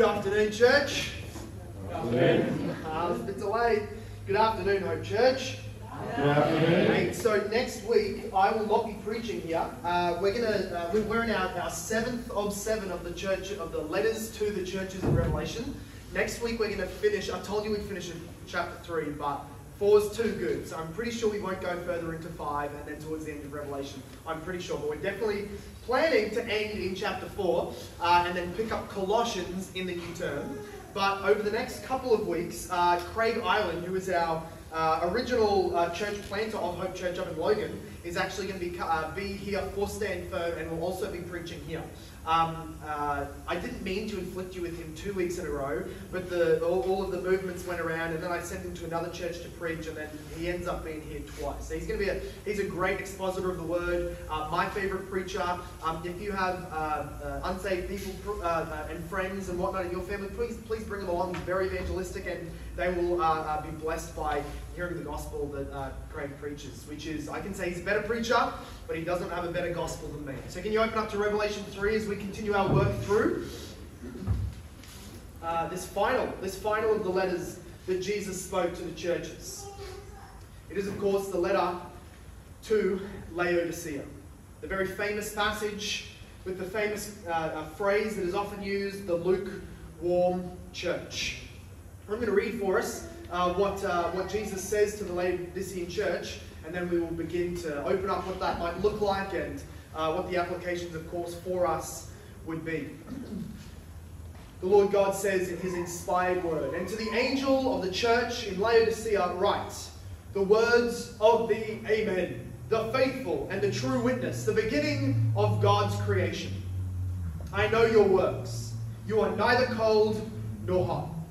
Good afternoon, church. Afternoon. Uh, it's a bit delayed. Good afternoon, Hope Church. Good afternoon. Hey, so next week I will not be preaching here. Uh, we're gonna uh, we- we're in our, our seventh of seven of the church of the letters to the churches in Revelation. Next week we're gonna finish. I told you we'd finish in chapter three, but four's too good. So I'm pretty sure we won't go further into five and then towards the end of Revelation. I'm pretty sure, but we're definitely planning to end in chapter four uh, and then pick up Colossians in the new term. But over the next couple of weeks, uh, Craig Island, who is our uh, original uh, church planter of Hope Church up in Logan, is actually going to be, uh, be here for Stand Firm and will also be preaching here. Um, uh, I didn't mean to inflict you with him two weeks in a row, but the, all, all of the movements went around, and then I sent him to another church to preach, and then he ends up being here twice. So he's going to be a he's a great expositor of the word, uh, my favorite preacher. Um, if you have uh, uh, unsaved people uh, uh, and friends and whatnot in your family, please please bring them along. He's very evangelistic, and they will uh, uh, be blessed by hearing the gospel that uh, Craig preaches. Which is, I can say he's a better preacher, but he doesn't have a better gospel than me. So can you open up to Revelation three as we continue our work through? uh, this final, this final of the letters that Jesus spoke to the churches. It is, of course, the letter to Laodicea, the very famous passage with the famous uh, uh, phrase that is often used, the lukewarm church. I'm going to read for us uh, what, uh, what Jesus says to the Laodicean church, and then we will begin to open up what that might look like and uh, what the applications, of course, for us would be. The Lord God says in his inspired word, And to the angel of the church in Laodicea write, the words of the Amen, the faithful and the true witness, the beginning of God's creation. I know your works. You are neither cold nor hot.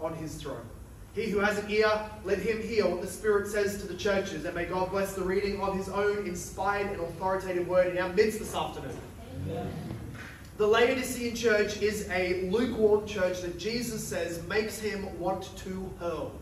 on his throne. He who has an ear, let him hear what the Spirit says to the churches, and may God bless the reading of his own inspired and authoritative word in our midst this afternoon. Amen. The Laodicean church is a lukewarm church that Jesus says makes him want to hurl.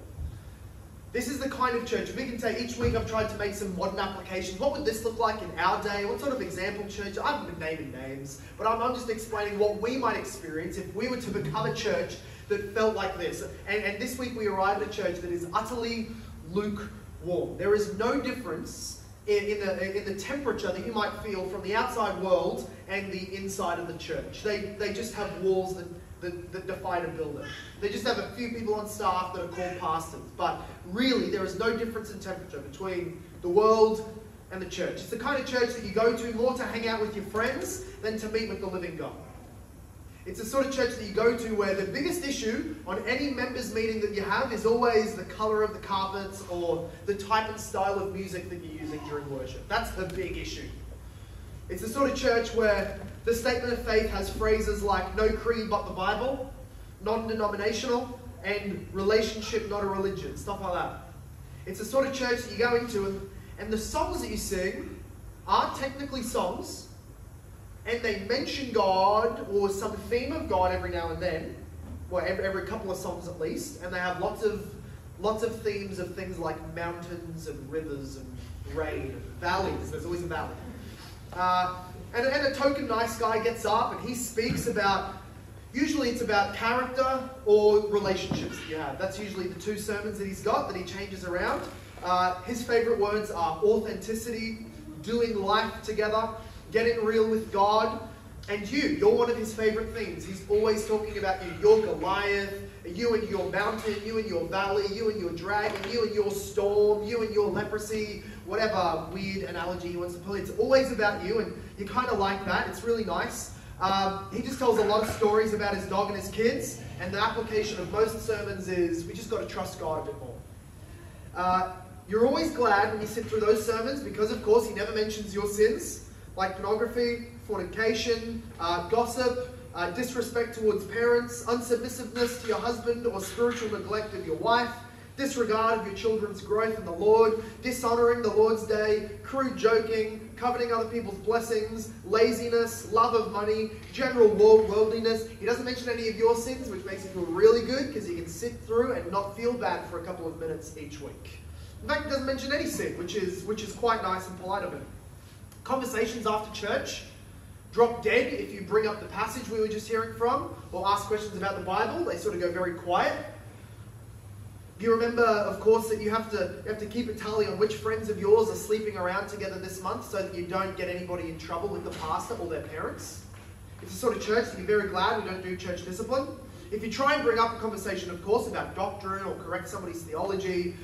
This is the kind of church. We can say each week I've tried to make some modern applications. What would this look like in our day? What sort of example church? I haven't been naming names, but I'm, I'm just explaining what we might experience if we were to become a church that felt like this. And, and this week we arrived at a church that is utterly lukewarm. There is no difference in, in, the, in the temperature that you might feel from the outside world and the inside of the church. They, they just have walls that, that, that define a building. They just have a few people on staff that are called pastors. But really, there is no difference in temperature between the world and the church. It's the kind of church that you go to more to hang out with your friends than to meet with the living God. It's the sort of church that you go to where the biggest issue on any members meeting that you have is always the color of the carpets or the type and style of music that you're using during worship. That's the big issue. It's the sort of church where the statement of faith has phrases like no creed but the Bible, non denominational, and relationship not a religion, stuff like that. It's the sort of church that you go into and, and the songs that you sing are technically songs and they mention God or some theme of God every now and then, well, every, every couple of songs at least, and they have lots of lots of themes of things like mountains and rivers and rain and valleys. There's always a valley. Uh, and, and a token nice guy gets up and he speaks about. Usually it's about character or relationships that you have. That's usually the two sermons that he's got that he changes around. Uh, his favorite words are authenticity, doing life together, getting real with God, And you, you're one of his favorite things. He's always talking about you. You're Goliath, you and your mountain, you and your valley, you and your dragon, you and your storm, you and your leprosy, whatever weird analogy he wants to pull. It's always about you, and you kind of like that. It's really nice. Um, he just tells a lot of stories about his dog and his kids, and the application of most sermons is we just got to trust God a bit more. Uh, you're always glad when you sit through those sermons because, of course, he never mentions your sins like pornography, fornication, uh, gossip, uh, disrespect towards parents, unsubmissiveness to your husband or spiritual neglect of your wife, disregard of your children's growth in the Lord, dishonoring the Lord's day, crude joking, coveting other people's blessings, laziness, love of money, general worldliness. He doesn't mention any of your sins, which makes you feel really good because you can sit through and not feel bad for a couple of minutes each week. In fact, he doesn't mention any sin, which is, which is quite nice and polite of him. Conversations after church drop dead if you bring up the passage we were just hearing from or ask questions about the Bible. They sort of go very quiet. You remember, of course, that you have to you have to keep a tally on which friends of yours are sleeping around together this month so that you don't get anybody in trouble with the pastor or their parents. It's a sort of church that you're very glad we don't do church discipline. If you try and bring up a conversation, of course, about doctrine or correct somebody's theology,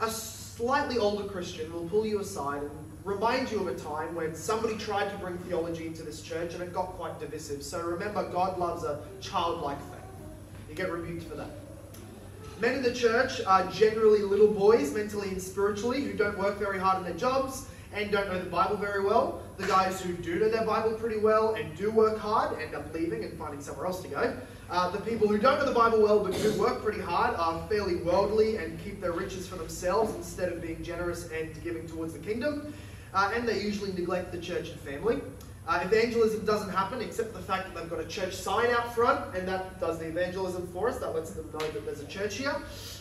a slightly older Christian will pull you aside and remind you of a time when somebody tried to bring theology into this church and it got quite divisive. So remember, God loves a childlike faith. You get rebuked for that. Men in the church are generally little boys, mentally and spiritually, who don't work very hard in their jobs and don't know the Bible very well. The guys who do know their Bible pretty well and do work hard end up leaving and finding somewhere else to go. Uh, the people who don't know the Bible well but do work pretty hard are fairly worldly and keep their riches for themselves instead of being generous and giving towards the kingdom. Uh, and they usually neglect the church and family. Uh, evangelism doesn't happen except the fact that they've got a church sign out front, and that does the evangelism for us. That lets them know that there's a church here.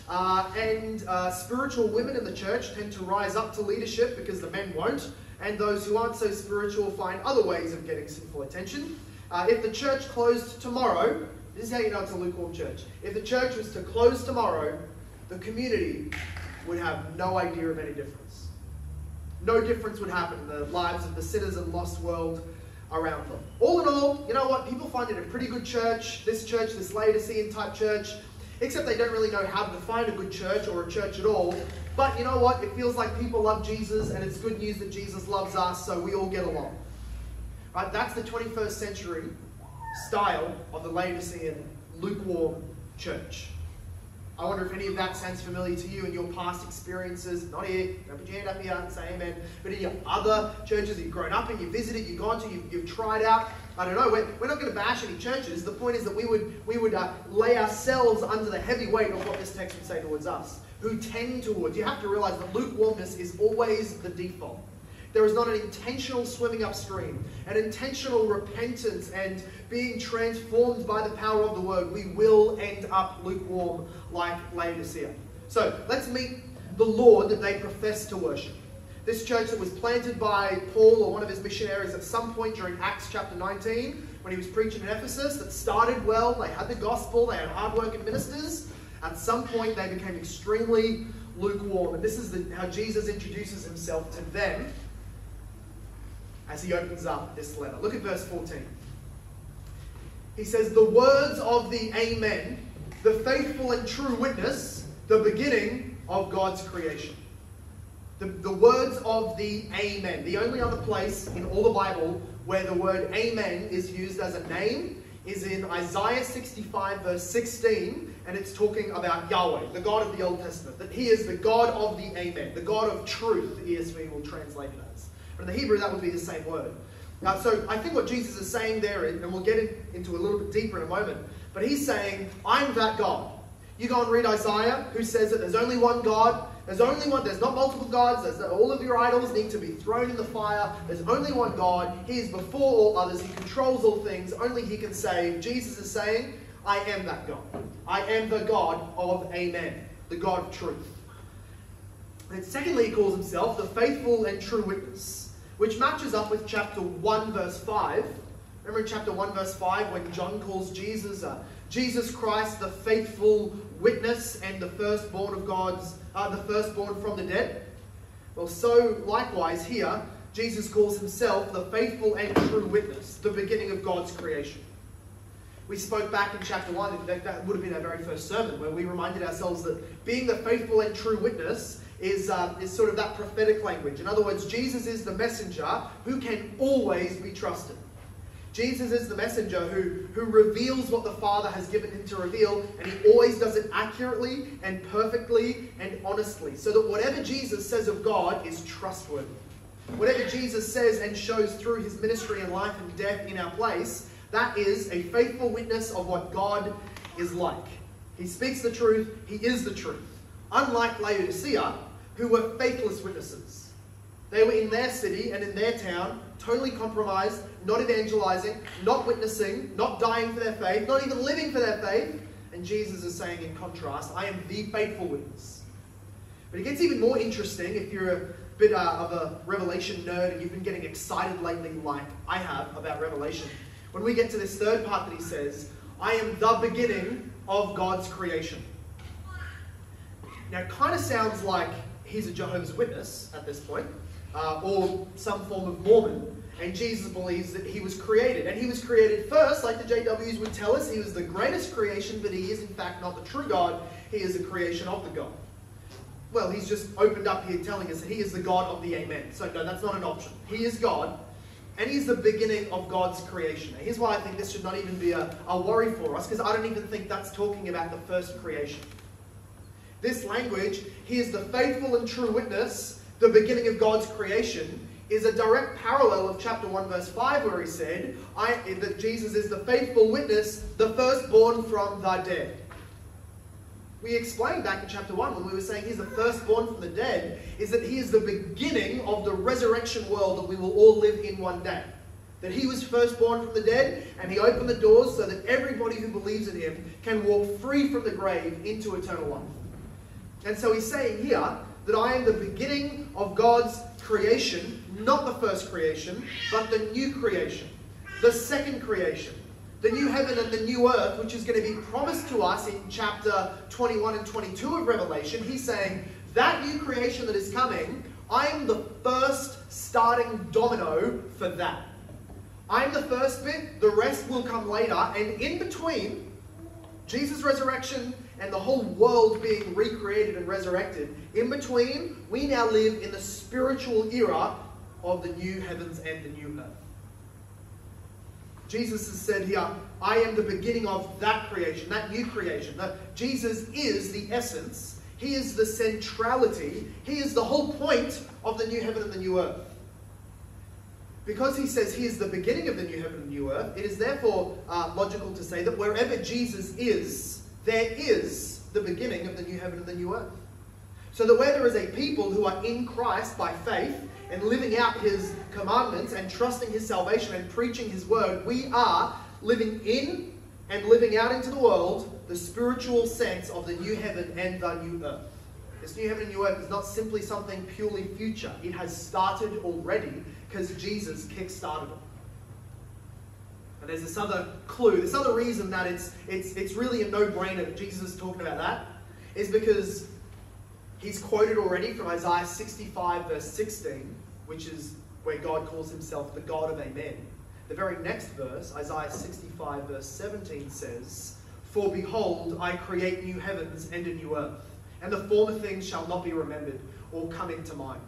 Uh, and uh, spiritual women in the church tend to rise up to leadership because the men won't, and those who aren't so spiritual find other ways of getting sinful attention. Uh, if the church closed tomorrow, this is how you know it's a lukewarm church. If the church was to close tomorrow, the community would have no idea of any difference. No difference would happen in the lives of the sinners and lost world around them. All in all, you know what? People find it a pretty good church, this church, this Laodicean type church, except they don't really know how to define a good church or a church at all. But you know what? It feels like people love Jesus, and it's good news that Jesus loves us, so we all get along. Right? That's the 21st century style of the Laodicean lukewarm church. I wonder if any of that sounds familiar to you in your past experiences. Not here, don't put your hand up here and say amen. But in your other churches that you've grown up in, you've visited, you've gone to, you've, you've tried out. I don't know. We're, we're not going to bash any churches. The point is that we would we would uh, lay ourselves under the heavy weight of what this text would say towards us, who tend towards. You have to realize that lukewarmness is always the default. There is not an intentional swimming upstream, an intentional repentance and being transformed by the power of the word. We will end up lukewarm like Laodicea. So let's meet the Lord that they profess to worship. This church that was planted by Paul or one of his missionaries at some point during Acts chapter 19 when he was preaching in Ephesus that started well, they had the gospel, they had hardworking ministers. At some point, they became extremely lukewarm. And this is the, how Jesus introduces himself to them as he opens up this letter. Look at verse 14. He says, The words of the Amen, the faithful and true witness, the beginning of God's creation. The, the words of the Amen. The only other place in all the Bible where the word Amen is used as a name is in Isaiah 65, verse 16, and it's talking about Yahweh, the God of the Old Testament, that He is the God of the Amen, the God of truth, the ESV will translate it as. In the Hebrew, that would be the same word. Uh, so I think what Jesus is saying there, and we'll get in, into a little bit deeper in a moment, but he's saying, I'm that God. You go and read Isaiah, who says that there's only one God. There's only one, there's not multiple gods. There's, all of your idols need to be thrown in the fire. There's only one God. He is before all others. He controls all things. Only He can save. Jesus is saying, I am that God. I am the God of Amen, the God of truth. And secondly, he calls himself the faithful and true witness which matches up with chapter 1, verse 5. Remember in chapter 1, verse 5, when John calls Jesus uh, Jesus Christ the faithful witness and the firstborn of God's, uh, the firstborn from the dead? Well, so likewise here, Jesus calls himself the faithful and true witness, the beginning of God's creation. We spoke back in chapter 1, that, that would have been our very first sermon, where we reminded ourselves that being the faithful and true witness is, uh, is sort of that prophetic language. In other words, Jesus is the messenger who can always be trusted. Jesus is the messenger who, who reveals what the Father has given him to reveal, and he always does it accurately and perfectly and honestly, so that whatever Jesus says of God is trustworthy. Whatever Jesus says and shows through his ministry and life and death in our place, that is a faithful witness of what God is like. He speaks the truth, he is the truth. Unlike Laodicea, who were faithless witnesses. They were in their city and in their town, totally compromised, not evangelizing, not witnessing, not dying for their faith, not even living for their faith. And Jesus is saying, in contrast, I am the faithful witness. But it gets even more interesting if you're a bit uh, of a Revelation nerd and you've been getting excited lately, like I have, about Revelation. When we get to this third part that he says, I am the beginning of God's creation. Now, it kind of sounds like he's a Jehovah's Witness at this point, uh, or some form of Mormon. And Jesus believes that he was created. And he was created first, like the JWs would tell us, he was the greatest creation, but he is in fact not the true God. He is a creation of the God. Well, he's just opened up here telling us that he is the God of the Amen. So, no, that's not an option. He is God, and he's the beginning of God's creation. Here's why I think this should not even be a, a worry for us, because I don't even think that's talking about the first creation. This language, he is the faithful and true witness, the beginning of God's creation, is a direct parallel of chapter 1, verse 5, where he said that Jesus is the faithful witness, the firstborn from the dead. We explained back in chapter 1 when we were saying he's the firstborn from the dead, is that he is the beginning of the resurrection world that we will all live in one day. That he was firstborn from the dead, and he opened the doors so that everybody who believes in him can walk free from the grave into eternal life. And so he's saying here that I am the beginning of God's creation, not the first creation, but the new creation, the second creation, the new heaven and the new earth, which is going to be promised to us in chapter 21 and 22 of Revelation. He's saying that new creation that is coming, I am the first starting domino for that. I'm the first bit, the rest will come later, and in between, Jesus' resurrection and the whole world being recreated and resurrected, in between, we now live in the spiritual era of the new heavens and the new earth. Jesus has said here, I am the beginning of that creation, that new creation. That Jesus is the essence, He is the centrality, He is the whole point of the new heaven and the new earth. Because he says he is the beginning of the new heaven and new earth, it is therefore uh, logical to say that wherever Jesus is, there is the beginning of the new heaven and the new earth. So that where there is a people who are in Christ by faith and living out his commandments and trusting his salvation and preaching his word, we are living in and living out into the world the spiritual sense of the new heaven and the new earth. This new heaven and new earth is not simply something purely future. It has started already because Jesus kick-started it. And there's this other clue, this other reason that it's, it's, it's really a no-brainer that Jesus is talking about that, is because he's quoted already from Isaiah 65 verse 16, which is where God calls himself the God of Amen. The very next verse, Isaiah 65 verse 17 says, For behold, I create new heavens and a new earth, and the former things shall not be remembered or come into mind.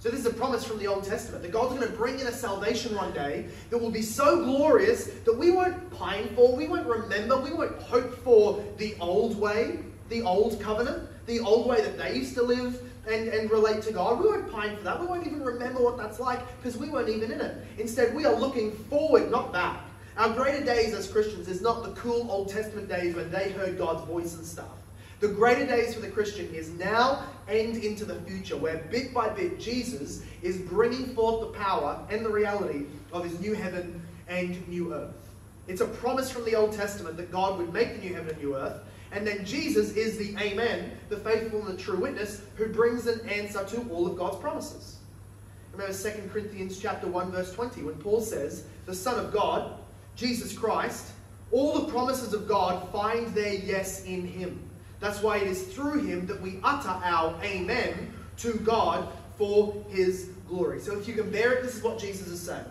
So this is a promise from the Old Testament that God's going to bring in a salvation one day that will be so glorious that we won't pine for, we won't remember, we won't hope for the old way, the old covenant, the old way that they used to live and, and relate to God. We won't pine for that. We won't even remember what that's like because we weren't even in it. Instead, we are looking forward, not back. Our greater days as Christians is not the cool Old Testament days when they heard God's voice and stuff. The greater days for the Christian is now and into the future, where bit by bit Jesus is bringing forth the power and the reality of his new heaven and new earth. It's a promise from the Old Testament that God would make the new heaven and new earth, and then Jesus is the Amen, the faithful and the true witness, who brings an answer to all of God's promises. Remember 2 Corinthians chapter 1, verse 20, when Paul says, the Son of God, Jesus Christ, all the promises of God find their yes in him. That's why it is through him that we utter our amen to God for his glory. So if you can bear it, this is what Jesus is saying.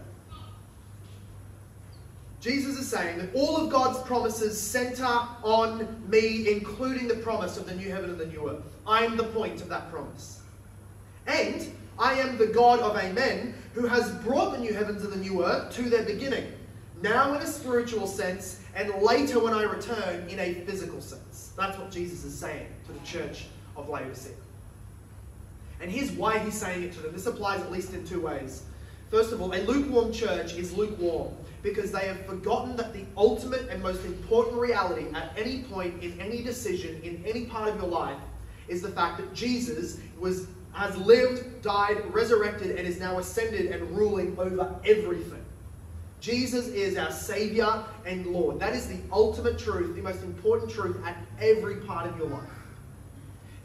Jesus is saying that all of God's promises center on me, including the promise of the new heaven and the new earth. I am the point of that promise. And I am the God of Amen, who has brought the new heavens and the new earth to their beginning, now in a spiritual sense, and later when I return in a physical sense. That's what Jesus is saying to the church of Laodicea. And here's why he's saying it to them. This applies at least in two ways. First of all, a lukewarm church is lukewarm because they have forgotten that the ultimate and most important reality at any point in any decision in any part of your life is the fact that Jesus was has lived, died, resurrected, and is now ascended and ruling over everything. Jesus is our Savior and Lord. That is the ultimate truth, the most important truth at every part of your life.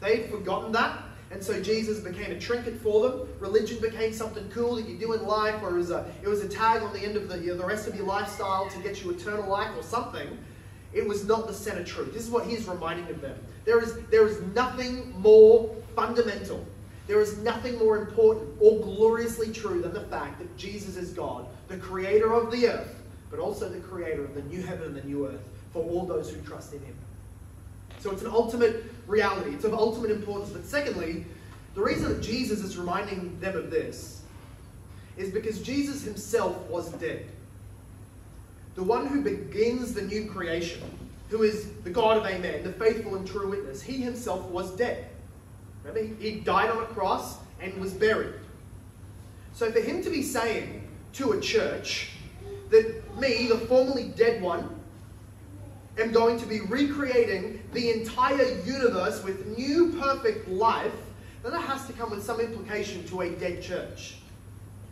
They've forgotten that, and so Jesus became a trinket for them. Religion became something cool that you do in life, or it was a, it was a tag on the end of the, you know, the rest of your lifestyle to get you eternal life or something. It was not the center truth. This is what he's reminding of them. There is, there is nothing more fundamental there is nothing more important or gloriously true than the fact that Jesus is God, the creator of the earth, but also the creator of the new heaven and the new earth for all those who trust in him. So it's an ultimate reality, it's of ultimate importance. But secondly, the reason that Jesus is reminding them of this is because Jesus himself was dead. The one who begins the new creation, who is the God of Amen, the faithful and true witness, he himself was dead. Remember, he died on a cross and was buried. So for him to be saying to a church that me, the formerly dead one, am going to be recreating the entire universe with new perfect life, then that has to come with some implication to a dead church.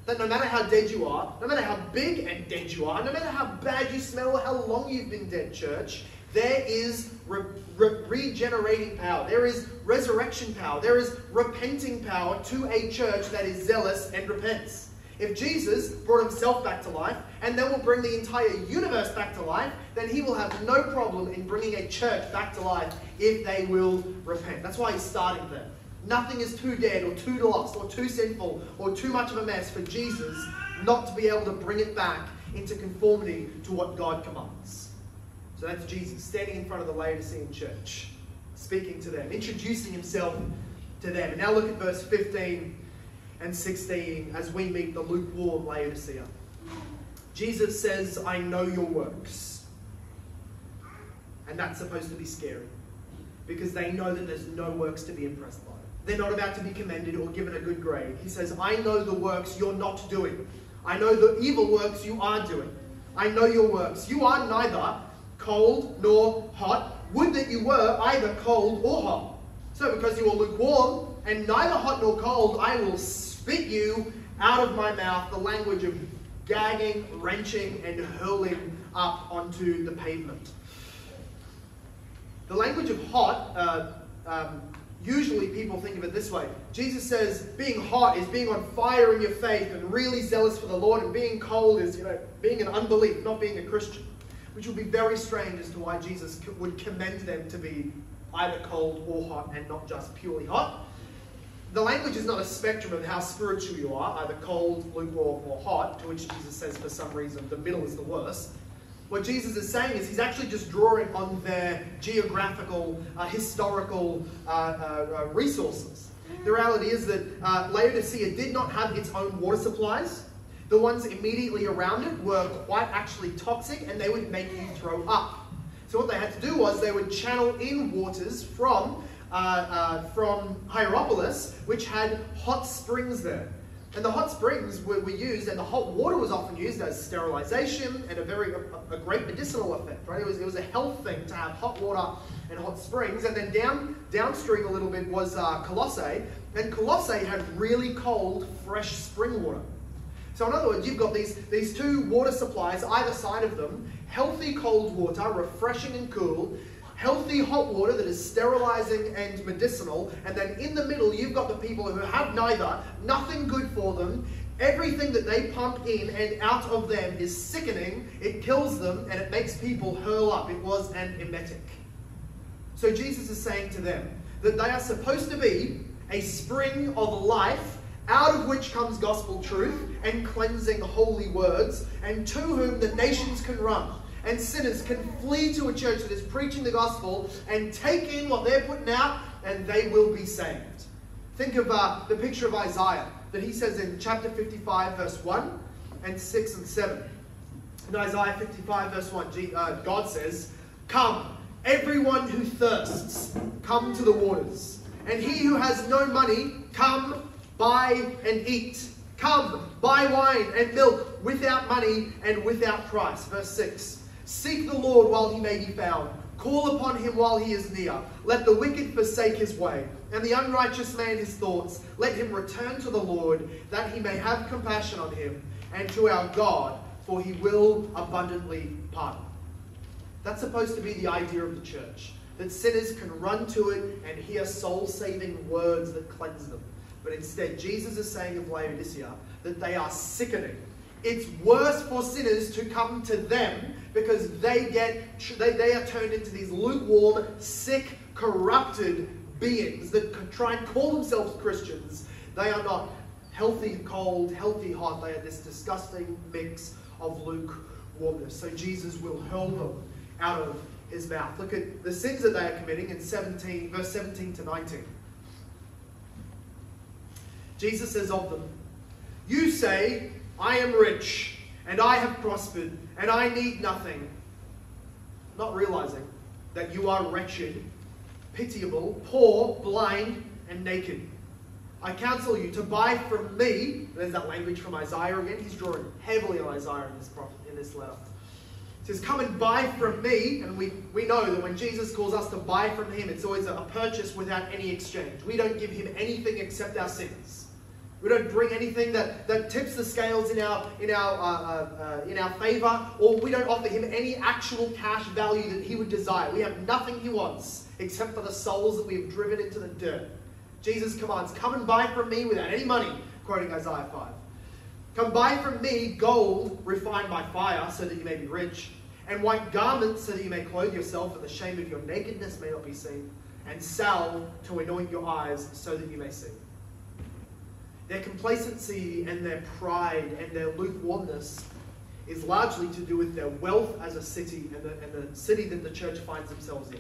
That no matter how dead you are, no matter how big and dead you are, no matter how bad you smell or how long you've been dead, church, there is re- re- regenerating power. There is resurrection power. There is repenting power to a church that is zealous and repents. If Jesus brought himself back to life and then will bring the entire universe back to life, then he will have no problem in bringing a church back to life if they will repent. That's why he's starting there. Nothing is too dead or too lost or too sinful or too much of a mess for Jesus not to be able to bring it back into conformity to what God commands. So that's Jesus standing in front of the Laodicean church, speaking to them, introducing himself to them. And now look at verse 15 and 16 as we meet the lukewarm Laodicea. Jesus says, I know your works. And that's supposed to be scary because they know that there's no works to be impressed by. They're not about to be commended or given a good grade. He says, I know the works you're not doing. I know the evil works you are doing. I know your works. You are neither cold nor hot. Would that you were either cold or hot. So, because you are lukewarm and neither hot nor cold, I will spit you out of my mouth the language of gagging, wrenching, and hurling up onto the pavement. The language of hot, uh, um, usually people think of it this way. Jesus says being hot is being on fire in your faith and really zealous for the Lord, and being cold is you know being an unbelief, not being a Christian which will be very strange as to why Jesus would commend them to be either cold or hot and not just purely hot. The language is not a spectrum of how spiritual you are, either cold, lukewarm, or hot, to which Jesus says for some reason the middle is the worst. What Jesus is saying is he's actually just drawing on their geographical, uh, historical uh, uh, uh resources. The reality is that uh, Laodicea did not have its own water supplies. The ones immediately around it were quite actually toxic and they would make you throw up. So what they had to do was they would channel in waters from, uh, uh, from Hierapolis, which had hot springs there. And the hot springs were, were, used, and the hot water was often used as sterilization and a very a, a, great medicinal effect. Right? It was, it was a health thing to have hot water and hot springs. And then down downstream a little bit was uh, Colossae, and Colossae had really cold, fresh spring water. So in other words, you've got these, these two water supplies either side of them, healthy cold water, refreshing and cool, healthy hot water that is sterilizing and medicinal, and then in the middle you've got the people who have neither, nothing good for them, everything that they pump in and out of them is sickening, it kills them, and it makes people hurl up. It was an emetic. So Jesus is saying to them that they are supposed to be a spring of life out of which comes gospel truth and cleansing holy words, and to whom the nations can run. And sinners can flee to a church that is preaching the gospel and take in what they're putting out, and they will be saved. Think of uh, the picture of Isaiah that he says in chapter 55, verse 1 and 6 and 7. In Isaiah 55, verse 1, uh, God says, Come, everyone who thirsts, come to the waters. And he who has no money, come, buy and eat. Come, buy wine and milk without money and without price. Verse 6 Seek the Lord while he may be found. Call upon him while he is near. Let the wicked forsake his way, and the unrighteous man his thoughts. Let him return to the Lord, that he may have compassion on him, and to our God, for he will abundantly pardon. That's supposed to be the idea of the church that sinners can run to it and hear soul saving words that cleanse them. But instead, Jesus is saying of Laodicea that they are sickening. It's worse for sinners to come to them because they get they, they are turned into these lukewarm, sick, corrupted beings that try and call themselves Christians. They are not healthy cold, healthy hot. They are this disgusting mix of lukewarmness. So Jesus will hurl them out of his mouth. Look at the sins that they are committing in 17, verse 17 to 19. Jesus says of them, You say, I am rich, and I have prospered, and I need nothing. Not realizing that you are wretched, pitiable, poor, blind, and naked. I counsel you to buy from me. There's that language from Isaiah again. He's drawing heavily on Isaiah in this, prophet, in this letter. He says, Come and buy from me. And we, we know that when Jesus calls us to buy from him, it's always a, a purchase without any exchange. We don't give him anything except our sins. We don't bring anything that, that tips the scales in our, in, our, uh, uh, uh, in our favor, or we don't offer him any actual cash value that he would desire. We have nothing he wants except for the souls that we have driven into the dirt. Jesus commands, Come and buy from me without any money, quoting Isaiah 5. Come buy from me gold refined by fire, so that you may be rich, and white garments, so that you may clothe yourself, and the shame of your nakedness may not be seen, and salve to anoint your eyes, so that you may see. Their complacency and their pride and their lukewarmness is largely to do with their wealth as a city and the, and the city that the church finds themselves in.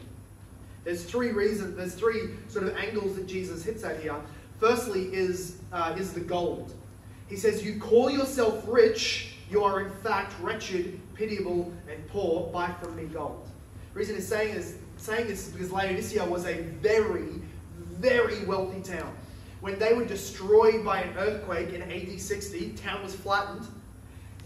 There's three reasons, there's three sort of angles that Jesus hits at here. Firstly is, uh, is the gold. He says, You call yourself rich, you are in fact wretched, pitiable, and poor. Buy from me gold. The reason he's saying is saying this is because Laodicea was a very, very wealthy town. When they were destroyed by an earthquake in AD 60, town was flattened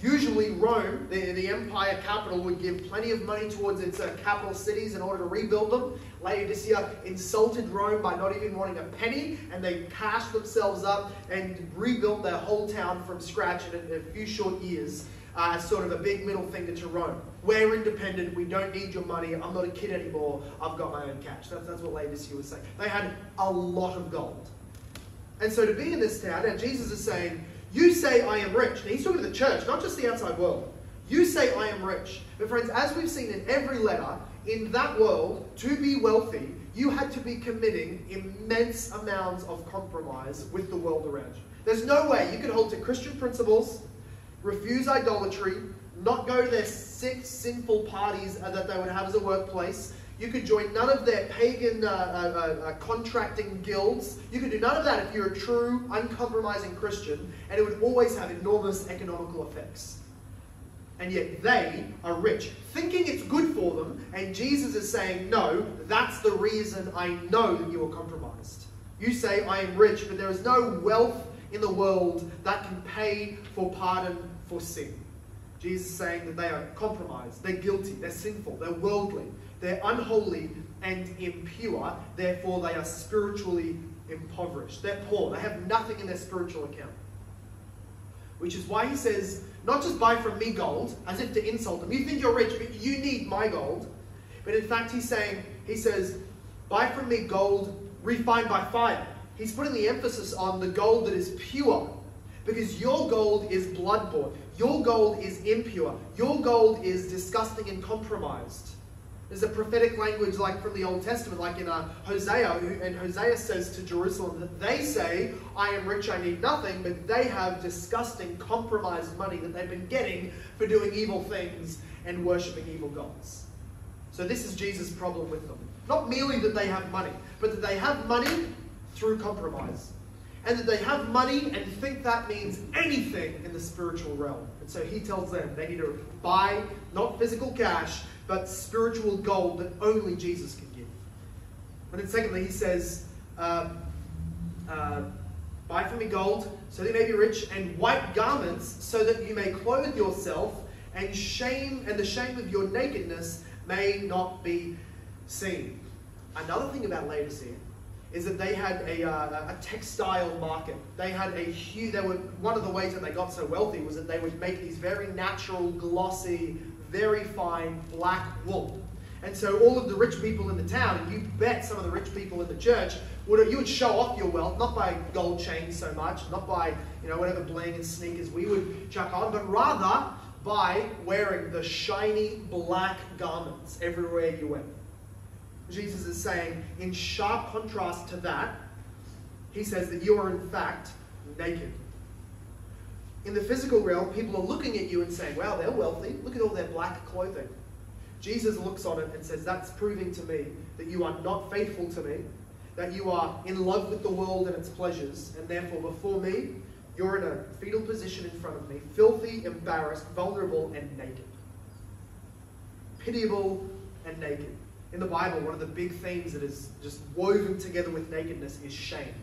Usually, Rome, the, the empire capital, would give plenty of money towards its uh, capital cities in order to rebuild them. Laodicea insulted Rome by not even wanting a penny, and they cashed themselves up and rebuilt their whole town from scratch in a, a few short years uh, sort of a big middle finger to Rome. We're independent. We don't need your money. I'm not a kid anymore. I've got my own cash. That's, that's what Laodicea was saying. They had a lot of gold. And so to be in this town, and Jesus is saying, you say, I am rich. Now, he's talking to the church, not just the outside world. You say, I am rich. But, friends, as we've seen in every letter, in that world, to be wealthy, you had to be committing immense amounts of compromise with the world around you. There's no way you could hold to Christian principles, refuse idolatry, not go to their sick, sinful parties that they would have as a workplace, you could join none of their pagan uh, uh, uh, contracting guilds. You could do none of that if you're a true, uncompromising Christian, and it would always have enormous economical effects. And yet they are rich, thinking it's good for them, and Jesus is saying, No, that's the reason I know that you are compromised. You say, I am rich, but there is no wealth in the world that can pay for pardon for sin. Jesus is saying that they are compromised, they're guilty, they're sinful, they're worldly. They're unholy and impure, therefore, they are spiritually impoverished. They're poor, they have nothing in their spiritual account. Which is why he says, not just buy from me gold, as if to insult them. You think you're rich, but you need my gold. But in fact, he's saying, he says, buy from me gold refined by fire. He's putting the emphasis on the gold that is pure. Because your gold is blood bought. Your gold is impure. Your gold is disgusting and compromised. There's a prophetic language like from the Old Testament, like in uh, Hosea, and Hosea says to Jerusalem that they say, I am rich, I need nothing, but they have disgusting, compromised money that they've been getting for doing evil things and worshipping evil gods. So this is Jesus' problem with them. Not merely that they have money, but that they have money through compromise. And that they have money and think that means anything in the spiritual realm. And so he tells them they need to buy not physical cash, but spiritual gold that only Jesus can give. And then, secondly, he says, um, uh, Buy for me gold, so that you may be rich, and white garments, so that you may clothe yourself, and shame and the shame of your nakedness may not be seen. Another thing about Laodicea is that they had a, uh, a textile market. They had a huge. They were one of the ways that they got so wealthy was that they would make these very natural, glossy, very fine black wool. And so all of the rich people in the town, and you bet some of the rich people in the church, would you would show off your wealth, not by gold chains so much, not by you know whatever bling and sneakers we would chuck on, but rather by wearing the shiny black garments everywhere you went. Jesus is saying, in sharp contrast to that, he says that you are in fact naked. In the physical realm, people are looking at you and saying, wow, they're wealthy. Look at all their black clothing. Jesus looks on it and says, That's proving to me that you are not faithful to me, that you are in love with the world and its pleasures, and therefore before me, you're in a fetal position in front of me, filthy, embarrassed, vulnerable, and naked. Pitiable and naked. In the Bible, one of the big themes that is just woven together with nakedness is shame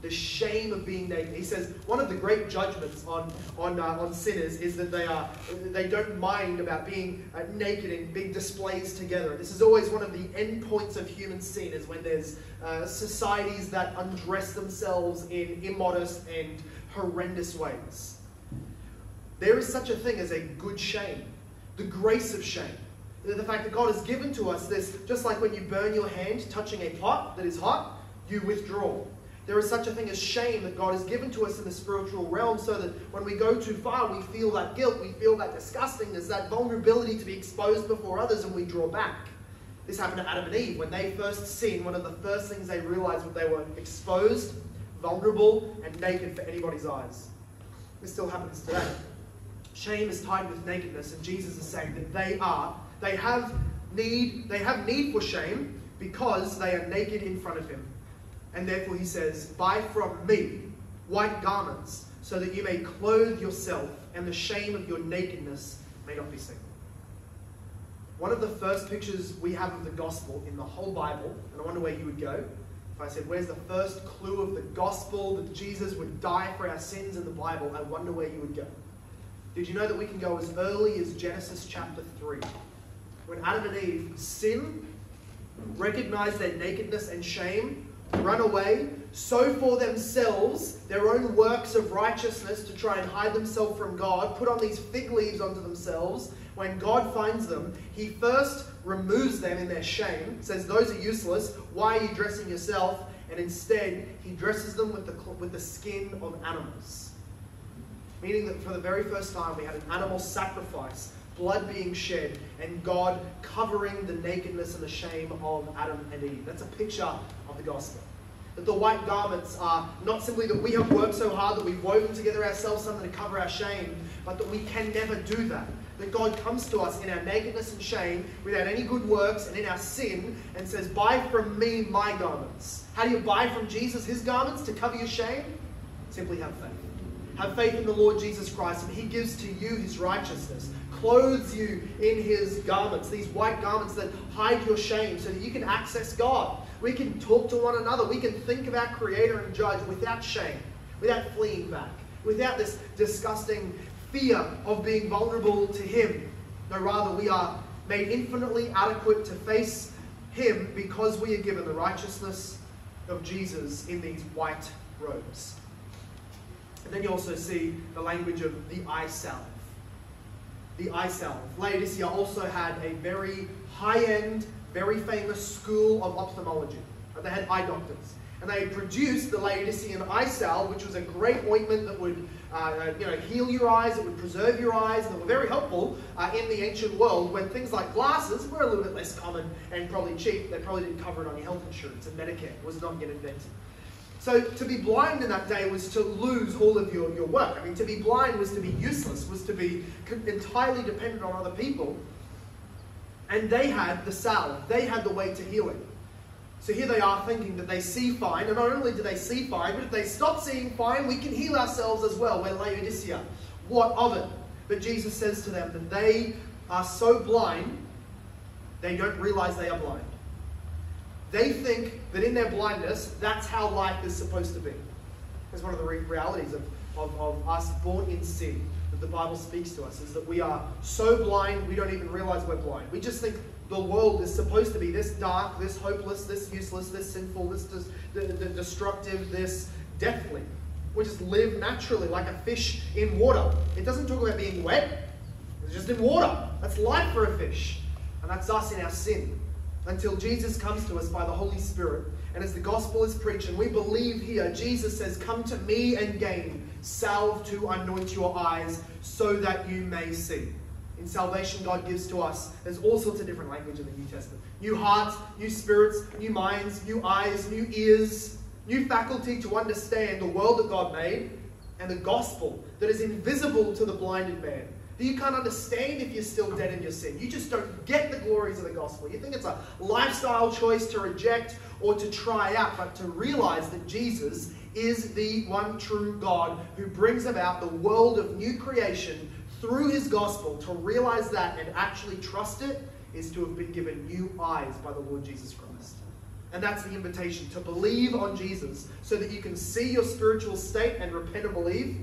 the shame of being naked. He says one of the great judgments on on uh, on sinners is that they are they don't mind about being uh, naked in big displays together. This is always one of the end points of human sin is when there's uh, societies that undress themselves in immodest and horrendous ways. There is such a thing as a good shame, the grace of shame. The fact that God has given to us this, just like when you burn your hand touching a pot that is hot, you withdraw. There is such a thing as shame that God has given to us in the spiritual realm so that when we go too far, we feel that guilt, we feel that disgustingness, that vulnerability to be exposed before others, and we draw back. This happened to Adam and Eve. When they first sinned, one of the first things they realized was they were exposed, vulnerable, and naked for anybody's eyes. This still happens today. Shame is tied with nakedness, and Jesus is saying that they are, they have need, they have need for shame because they are naked in front of him. And therefore he says, Buy from me white garments, so that you may clothe yourself, and the shame of your nakedness may not be seen. One of the first pictures we have of the gospel in the whole Bible, and I wonder where you would go. If I said, Where's the first clue of the gospel that Jesus would die for our sins in the Bible? I wonder where you would go. Did you know that we can go as early as Genesis chapter 3? When Adam and Eve sin, recognize their nakedness and shame, run away, sow for themselves their own works of righteousness to try and hide themselves from God, put on these fig leaves onto themselves. When God finds them, He first removes them in their shame, says, Those are useless. Why are you dressing yourself? And instead, He dresses them with the, with the skin of animals. Meaning that for the very first time, we had an animal sacrifice blood being shed, and God covering the nakedness and the shame of Adam and Eve. That's a picture the gospel. That the white garments are not simply that we have worked so hard that we've woven together ourselves something to cover our shame, but that we can never do that. That God comes to us in our nakedness and shame, without any good works, and in our sin, and says, Buy from me my garments. How do you buy from Jesus his garments to cover your shame? Simply have faith. Have faith in the Lord Jesus Christ, and he gives to you his righteousness clothes you in his garments, these white garments that hide your shame so that you can access God. We can talk to one another. We can think of our Creator and Judge without shame, without fleeing back, without this disgusting fear of being vulnerable to Him. No, rather, we are made infinitely adequate to face Him because we are given the righteousness of Jesus in these white robes. And then you also see the language of the eye salve the eye salve. Laodicea also had a very high-end, very famous school of ophthalmology. And They had eye doctors. And they produced the Laodicean eye salve, which was a great ointment that would uh, you know, heal your eyes, it would preserve your eyes, and they were very helpful uh, in the ancient world when things like glasses were a little bit less common and probably cheap. They probably didn't cover it on your health insurance, and Medicare was not yet invented. So to be blind in that day was to lose all of your, your work. I mean, to be blind was to be useless, was to be entirely dependent on other people. And they had the salve, they had the way to healing. So here they are thinking that they see fine, and not only do they see fine, but if they stop seeing fine, we can heal ourselves as well. We're Laodicea. What of it? But Jesus says to them that they are so blind, they don't realize they are blind. They think that in their blindness, that's how life is supposed to be. That's one of the realities of, of, of us born in sin that the Bible speaks to us, is that we are so blind, we don't even realize we're blind. We just think the world is supposed to be this dark, this hopeless, this useless, this sinful, this des- destructive, this deathly. We just live naturally like a fish in water. It doesn't talk about being wet, it's just in water. That's life for a fish. And that's us in our sin. Until Jesus comes to us by the Holy Spirit. And as the gospel is preached, and we believe here, Jesus says, Come to me and gain salve to anoint your eyes so that you may see in salvation God gives to us. There's all sorts of different language in the New Testament. New hearts, new spirits, new minds, new eyes, new ears, new faculty to understand the world that God made and the gospel that is invisible to the blinded man. That you can't understand if you're still dead in your sin. You just don't get the glories of the gospel. You think it's a lifestyle choice to reject or to try out, but to realize that Jesus is the one true God who brings about the world of new creation through his gospel, to realize that and actually trust it is to have been given new eyes by the Lord Jesus Christ. And that's the invitation to believe on Jesus so that you can see your spiritual state and repent and believe.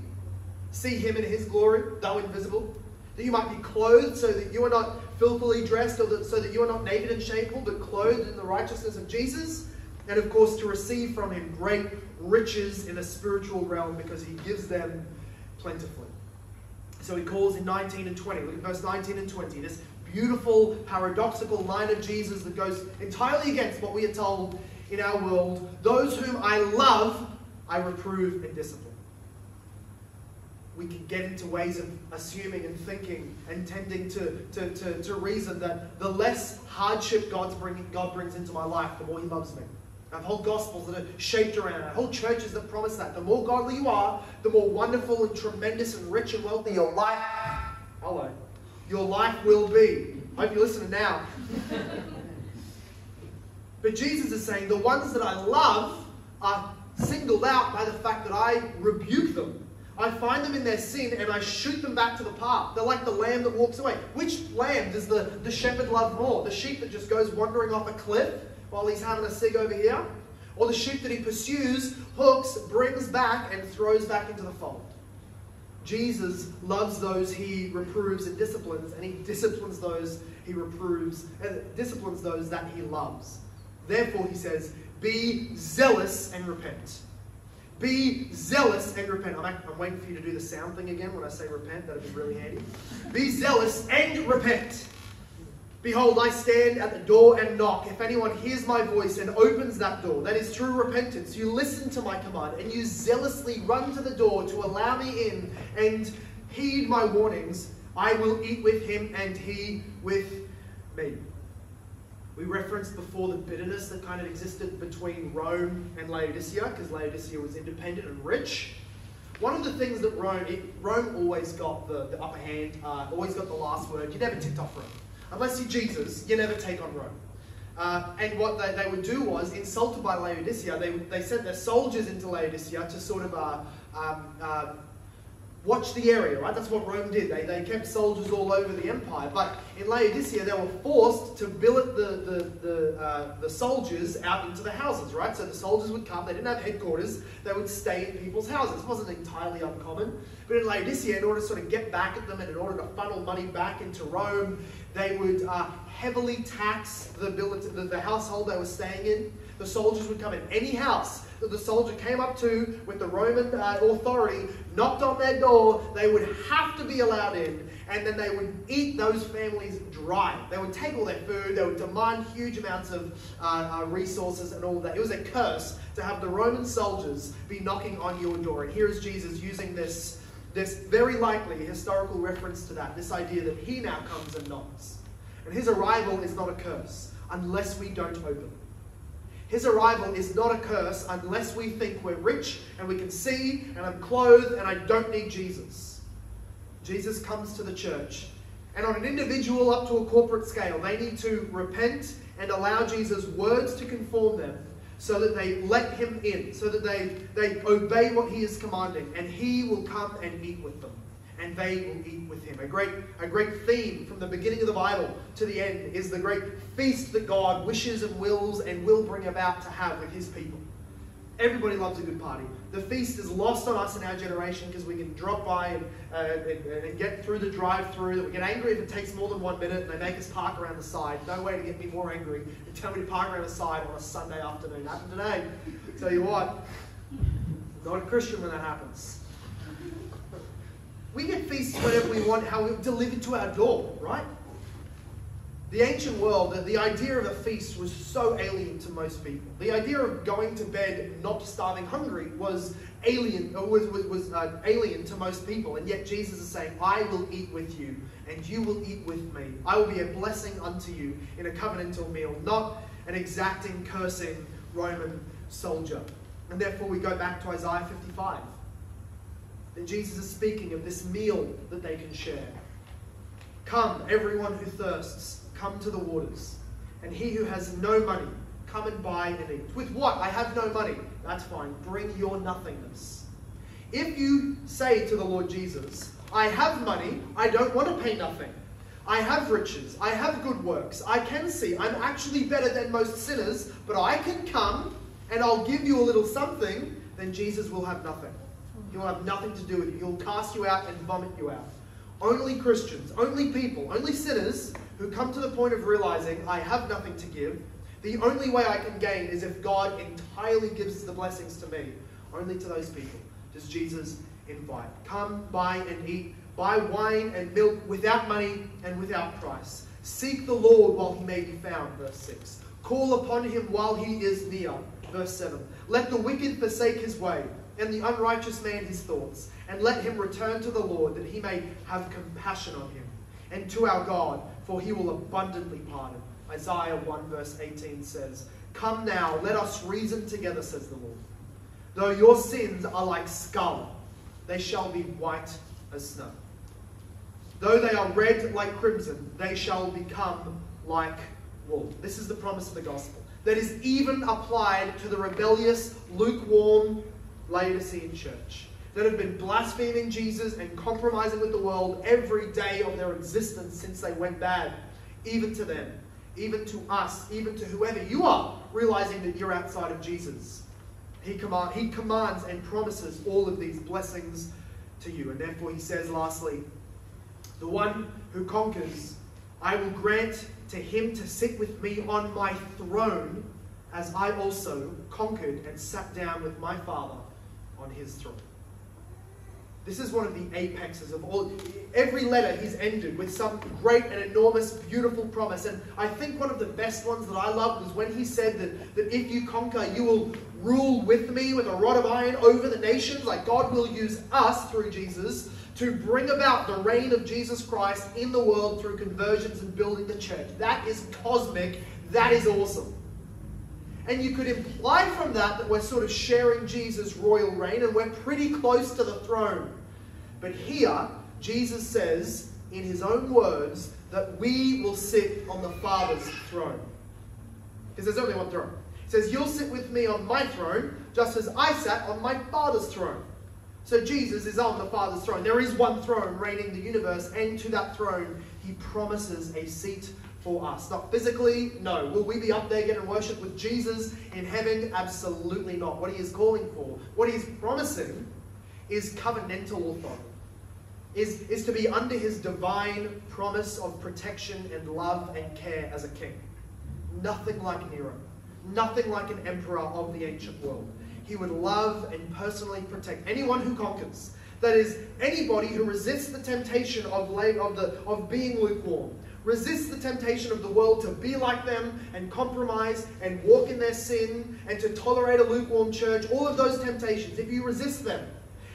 See him in his glory, though invisible. That you might be clothed so that you are not filthily dressed, or that, so that you are not naked and shameful, but clothed in the righteousness of Jesus. And of course, to receive from him great riches in a spiritual realm because he gives them plentifully. So he calls in 19 and 20. Look at verse 19 and 20. This beautiful, paradoxical line of Jesus that goes entirely against what we are told in our world. Those whom I love, I reprove and discipline. We can get into ways of assuming and thinking and tending to, to, to, to reason that the less hardship God's bringing, God brings into my life, the more He loves me. I have whole gospels that are shaped around it, whole churches that promise that. The more godly you are, the more wonderful and tremendous and rich and wealthy your life, hello, your life will be. I hope you're listening now. but Jesus is saying the ones that I love are singled out by the fact that I rebuke them. I find them in their sin and I shoot them back to the path. They're like the lamb that walks away. Which lamb does the, the shepherd love more? The sheep that just goes wandering off a cliff while he's having a cig over here, or the sheep that he pursues, hooks, brings back, and throws back into the fold. Jesus loves those he reproves and disciplines, and he disciplines those he reproves, and disciplines those that he loves. Therefore, he says, Be zealous and repent. Be zealous and repent. I'm, I'm waiting for you to do the sound thing again when I say repent. That'd be really handy. Be zealous and repent. Behold, I stand at the door and knock. If anyone hears my voice and opens that door, that is true repentance. You listen to my command and you zealously run to the door to allow me in and heed my warnings. I will eat with him and he with me. We referenced before the bitterness that kind of existed between Rome and Laodicea, because Laodicea was independent and rich. One of the things that Rome, it, Rome always got the, the upper hand, uh, always got the last word. You never ticked off Rome. Unless you're Jesus, you never take on Rome. Uh, and what they, they would do was, insulted by Laodicea, they, they sent their soldiers into Laodicea to sort of uh, um, uh, watch the area, right? That's what Rome did. They, they kept soldiers all over the empire. But in Laodicea, they were forced to billet the, the, the, uh, the soldiers out into the houses, right? So the soldiers would come, they didn't have headquarters, they would stay in people's houses. It wasn't entirely uncommon. But in Laodicea, in order to sort of get back at them and in order to funnel money back into Rome, they would uh, heavily tax the, billet, the, the household they were staying in. the soldiers would come in. Any house that the soldier came up to with the Roman uh, authority, knocked on their door, they would have to be allowed in, and then they would eat those families dry. They would take all their food, they would demand huge amounts of uh, uh, resources and all that. It was a curse to have the Roman soldiers be knocking on your door. And here is Jesus using this, this very likely historical reference to that, this idea that he now comes and knocks. And his arrival is not a curse unless we don't open. His arrival is not a curse unless we think we're rich and we can see and I'm clothed and I don't need Jesus. Jesus comes to the church. And on an individual up to a corporate scale, they need to repent and allow Jesus' words to conform them so that they let him in, so that they, they obey what he is commanding, and he will come and meet with them and they will eat with him. A great, a great theme from the beginning of the Bible to the end is the great feast that God wishes and wills and will bring about to have with his people. Everybody loves a good party. The feast is lost on us in our generation because we can drop by and, uh, and, and, get through the drive through. We get angry if it takes more than one minute and they make us park around the side. No way to get me more angry tell me to park around the side on a Sunday afternoon. Happened today. Tell you what, not a Christian when that happens. We get feasts whenever we want, how we delivered to our door, right? The ancient world, the idea of a feast was so alien to most people. The idea of going to bed not starving hungry was alien, was, was, was uh, alien to most people. And yet Jesus is saying, I will eat with you, and you will eat with me. I will be a blessing unto you in a covenantal meal, not an exacting, cursing Roman soldier. And therefore we go back to Isaiah 55 that Jesus is speaking of this meal that they can share. Come, everyone who thirsts, come to the waters. And he who has no money, come and buy and eat. With what? I have no money. That's fine. Bring your nothingness. If you say to the Lord Jesus, I have money, I don't want to pay nothing. I have riches, I have good works, I can see, I'm actually better than most sinners, but I can come and I'll give you a little something, then Jesus will have nothing. He will have nothing to do with you. He'll cast you out and vomit you out. Only Christians, only people, only sinners who come to the point of realizing, I have nothing to give. The only way I can gain is if God entirely gives the blessings to me. Only to those people does Jesus invite. Come, buy and eat. Buy wine and milk without money and without price. Seek the Lord while he may be found, verse 6. Call upon him while he is near, verse 7. Let the wicked forsake his way and the unrighteous man his thoughts, and let him return to the Lord, that he may have compassion on him, and to our God, for he will abundantly pardon. Isaiah 1 verse 18 says, Come now, let us reason together, says the Lord. Though your sins are like scarlet, they shall be white as snow. Though they are red like crimson, they shall become like wool. This is the promise of the gospel. That is even applied to the rebellious, lukewarm, Laodicean church that have been blaspheming Jesus and compromising with the world every day of their existence since they went bad, even to them, even to us, even to whoever you are, realizing that you're outside of Jesus. He, command, he commands and promises all of these blessings to you. And therefore, he says, lastly, the one who conquers, I will grant to him to sit with me on my throne, as I also conquered and sat down with my Father on his throne. This is one of the apexes of all. Every letter he's ended with some great and enormous, beautiful promise. And I think one of the best ones that I loved was when he said that, that if you conquer, you will rule with me with a rod of iron over the nations. Like God will use us through Jesus to bring about the reign of Jesus Christ in the world through conversions and building the church. That is cosmic. That is awesome. And you could imply from that that we're sort of sharing Jesus' royal reign and we're pretty close to the throne. But here, Jesus says, in his own words, that we will sit on the Father's throne. Because there's only one throne. He says, You'll sit with me on my throne, just as I sat on my Father's throne. So Jesus is on the Father's throne. There is one throne reigning the universe, and to that throne, he promises a seat for us. Not physically, no. Will we be up there getting worship with Jesus in heaven? Absolutely not. What he is calling for, what he's promising, is covenantal authority. Is, is to be under his divine promise of protection and love and care as a king. Nothing like Nero. nothing like an emperor of the ancient world. He would love and personally protect anyone who conquers. That is, anybody who resists the temptation of, of, the, of being lukewarm, resists the temptation of the world to be like them and compromise and walk in their sin and to tolerate a lukewarm church, all of those temptations, if you resist them,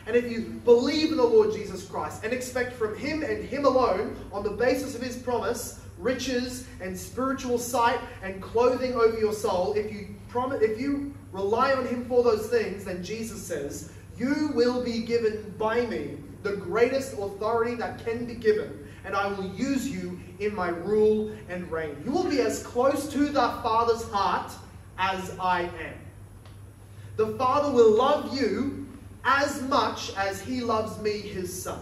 and if you believe in the Lord Jesus Christ and expect from Him and Him alone, on the basis of His promise, riches and spiritual sight and clothing over your soul, if you promise, if you rely on Him for those things, then Jesus says, you will be given by me the greatest authority that can be given, and I will use you in my rule and reign. You will be as close to the Father's heart as I am. The Father will love you as much as he loves me, his son.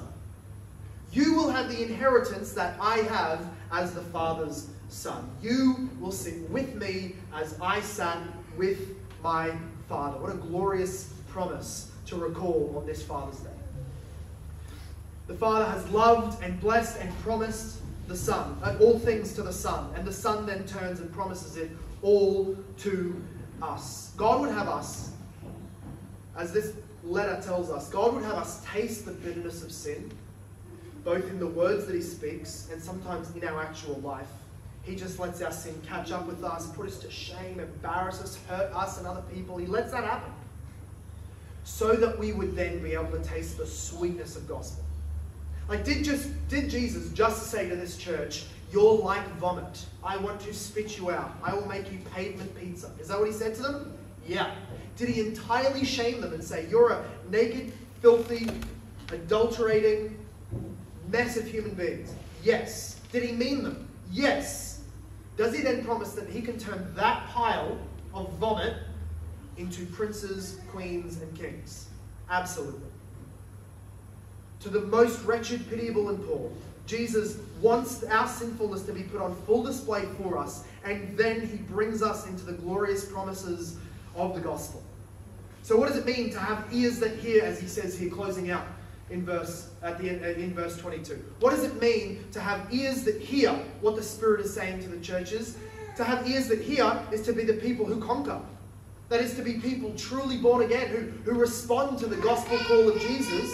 You will have the inheritance that I have as the Father's son. You will sit with me as I sat with my Father. What a glorious promise to recall on this Father's Day. The Father has loved and blessed and promised the Son, uh, all things to the Son, and the Son then turns and promises it all to us. God would have us, as this letter tells us, God would have us taste the bitterness of sin, both in the words that He speaks and sometimes in our actual life. He just lets our sin catch up with us, put us to shame, embarrass us, hurt us and other people. He lets that happen. So that we would then be able to taste the sweetness of gospel. Like, did just did Jesus just say to this church, You're like vomit. I want to spit you out. I will make you pavement pizza. Is that what he said to them? Yeah. Did he entirely shame them and say, You're a naked, filthy, adulterating mess of human beings? Yes. Did he mean them? Yes. Does he then promise that he can turn that pile of vomit into princes, queens, and kings? Absolutely. To the most wretched, pitiable, and poor, Jesus wants our sinfulness to be put on full display for us, and then he brings us into the glorious promises of the gospel. So, what does it mean to have ears that hear, as he says here, closing out in verse at the end, uh, in verse 22? What does it mean to have ears that hear what the Spirit is saying to the churches? To have ears that hear is to be the people who conquer. That is to be people truly born again who, who respond to the gospel call of Jesus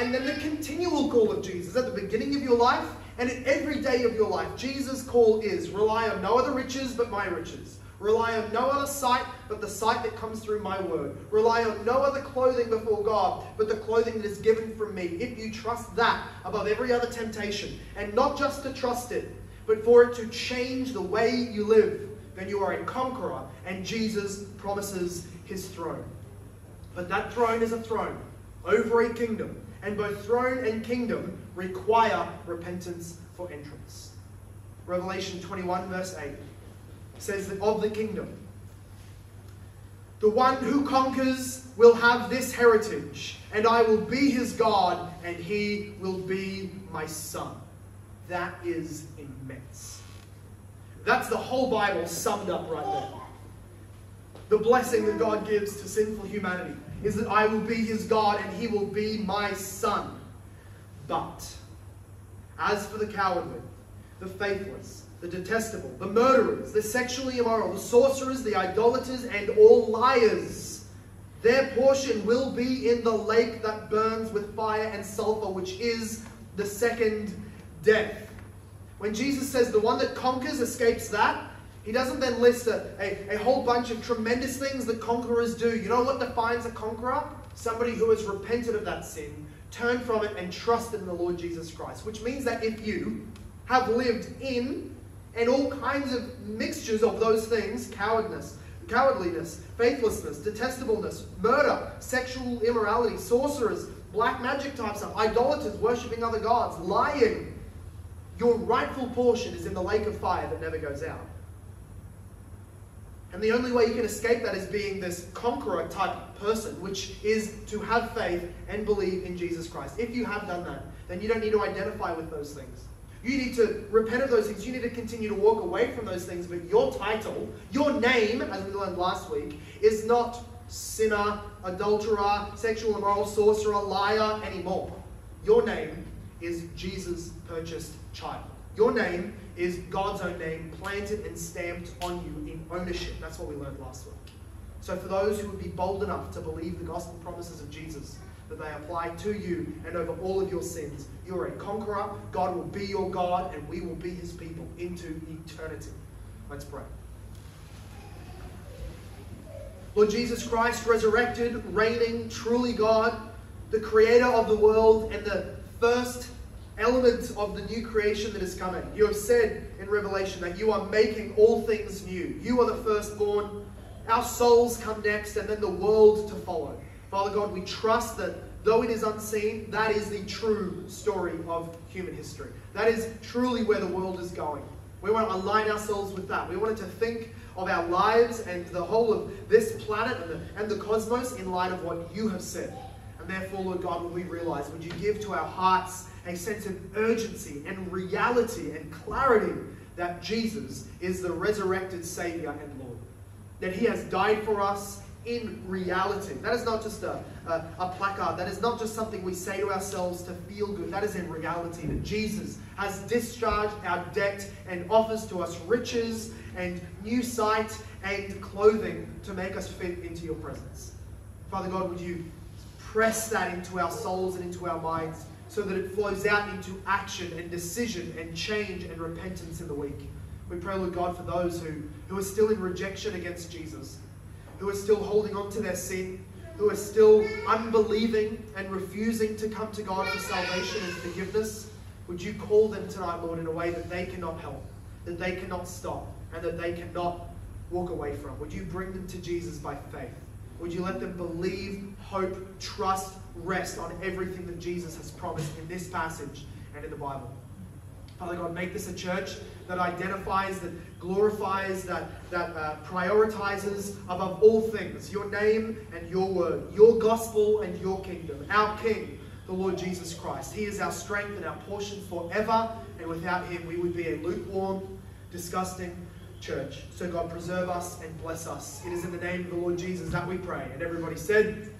and then the continual call of Jesus at the beginning of your life and in every day of your life. Jesus' call is rely on no other riches but my riches. Rely on no other sight but the sight that comes through my word. Rely on no other clothing before God but the clothing that is given from me. If you trust that above every other temptation, and not just to trust it, but for it to change the way you live, then you are a conqueror, and Jesus promises his throne. But that throne is a throne over a kingdom, and both throne and kingdom require repentance for entrance. Revelation 21, verse 8 says that of the kingdom. The one who conquers will have this heritage, and I will be his God, and he will be my son. That is immense. That's the whole Bible summed up right there. The blessing that God gives to sinful humanity is that I will be his God and he will be my son. But as for the cowardly, the faithless, the detestable, the murderers, the sexually immoral, the sorcerers, the idolaters, and all liars. Their portion will be in the lake that burns with fire and sulfur, which is the second death. When Jesus says the one that conquers escapes that, he doesn't then list a, a, a, whole bunch of tremendous things that conquerors do. You know what defines a conqueror? Somebody who has repented of that sin, turned from it, and trusted in the Lord Jesus Christ. Which means that if you have lived in and all kinds of mixtures of those things cowardness, cowardliness, faithlessness, detestableness, murder, sexual immorality, sorcerers, black magic type stuff, idolaters, worshipping other gods, lying. Your rightful portion is in the lake of fire that never goes out. And the only way you can escape that is being this conqueror type person, which is to have faith and believe in Jesus Christ. If you have done that, then you don't need to identify with those things. You need to repent of those things. You need to continue to walk away from those things. But your title, your name, as we learned last week, is not sinner, adulterer, sexual immoral, sorcerer, liar anymore. Your name is Jesus' purchased child. Your name is God's own name, planted and stamped on you in ownership. That's what we learned last week. So, for those who would be bold enough to believe the gospel promises of Jesus, that they apply to you and over all of your sins, you're a conqueror. God will be your God, and we will be his people into eternity. Let's pray. Lord Jesus Christ, resurrected, reigning, truly God, the creator of the world and the first element of the new creation that is coming. You have said in Revelation that you are making all things new. You are the firstborn. Our souls come next, and then the world to follow. Father God, we trust that though it is unseen, that is the true story of human history. That is truly where the world is going. We want to align ourselves with that. We wanted to think of our lives and the whole of this planet and the, and the cosmos in light of what you have said. And therefore, Lord God, when we realize, would you give to our hearts a sense of urgency and reality and clarity that Jesus is the resurrected Savior and Lord? That He has died for us in reality. That is not just a, a, a, placard. That is not just something we say to ourselves to feel good. That is in reality that Jesus has discharged our debt and offers to us riches and new sight and clothing to make us fit into your presence. Father God, would you press that into our souls and into our minds so that it flows out into action and decision and change and repentance in the week. We pray, Lord God, for those who, who are still in rejection against Jesus, who are still holding on to their sin, who are still unbelieving and refusing to come to God for salvation and forgiveness. Would you call them tonight, Lord, in a way that they cannot help, that they cannot stop, and that they cannot walk away from? Would you bring them to Jesus by faith? Would you let them believe, hope, trust, rest on everything that Jesus has promised in this passage and in the Bible? Father God, make this a church that identifies, that glorifies, that, that uh, prioritizes above all things your name and your word, your gospel and your kingdom, our King, the Lord Jesus Christ. He is our strength and our portion forever, and without him we would be a lukewarm, disgusting, church. So, God, preserve us and bless us. It is in the name of the Lord Jesus that we pray. And everybody said,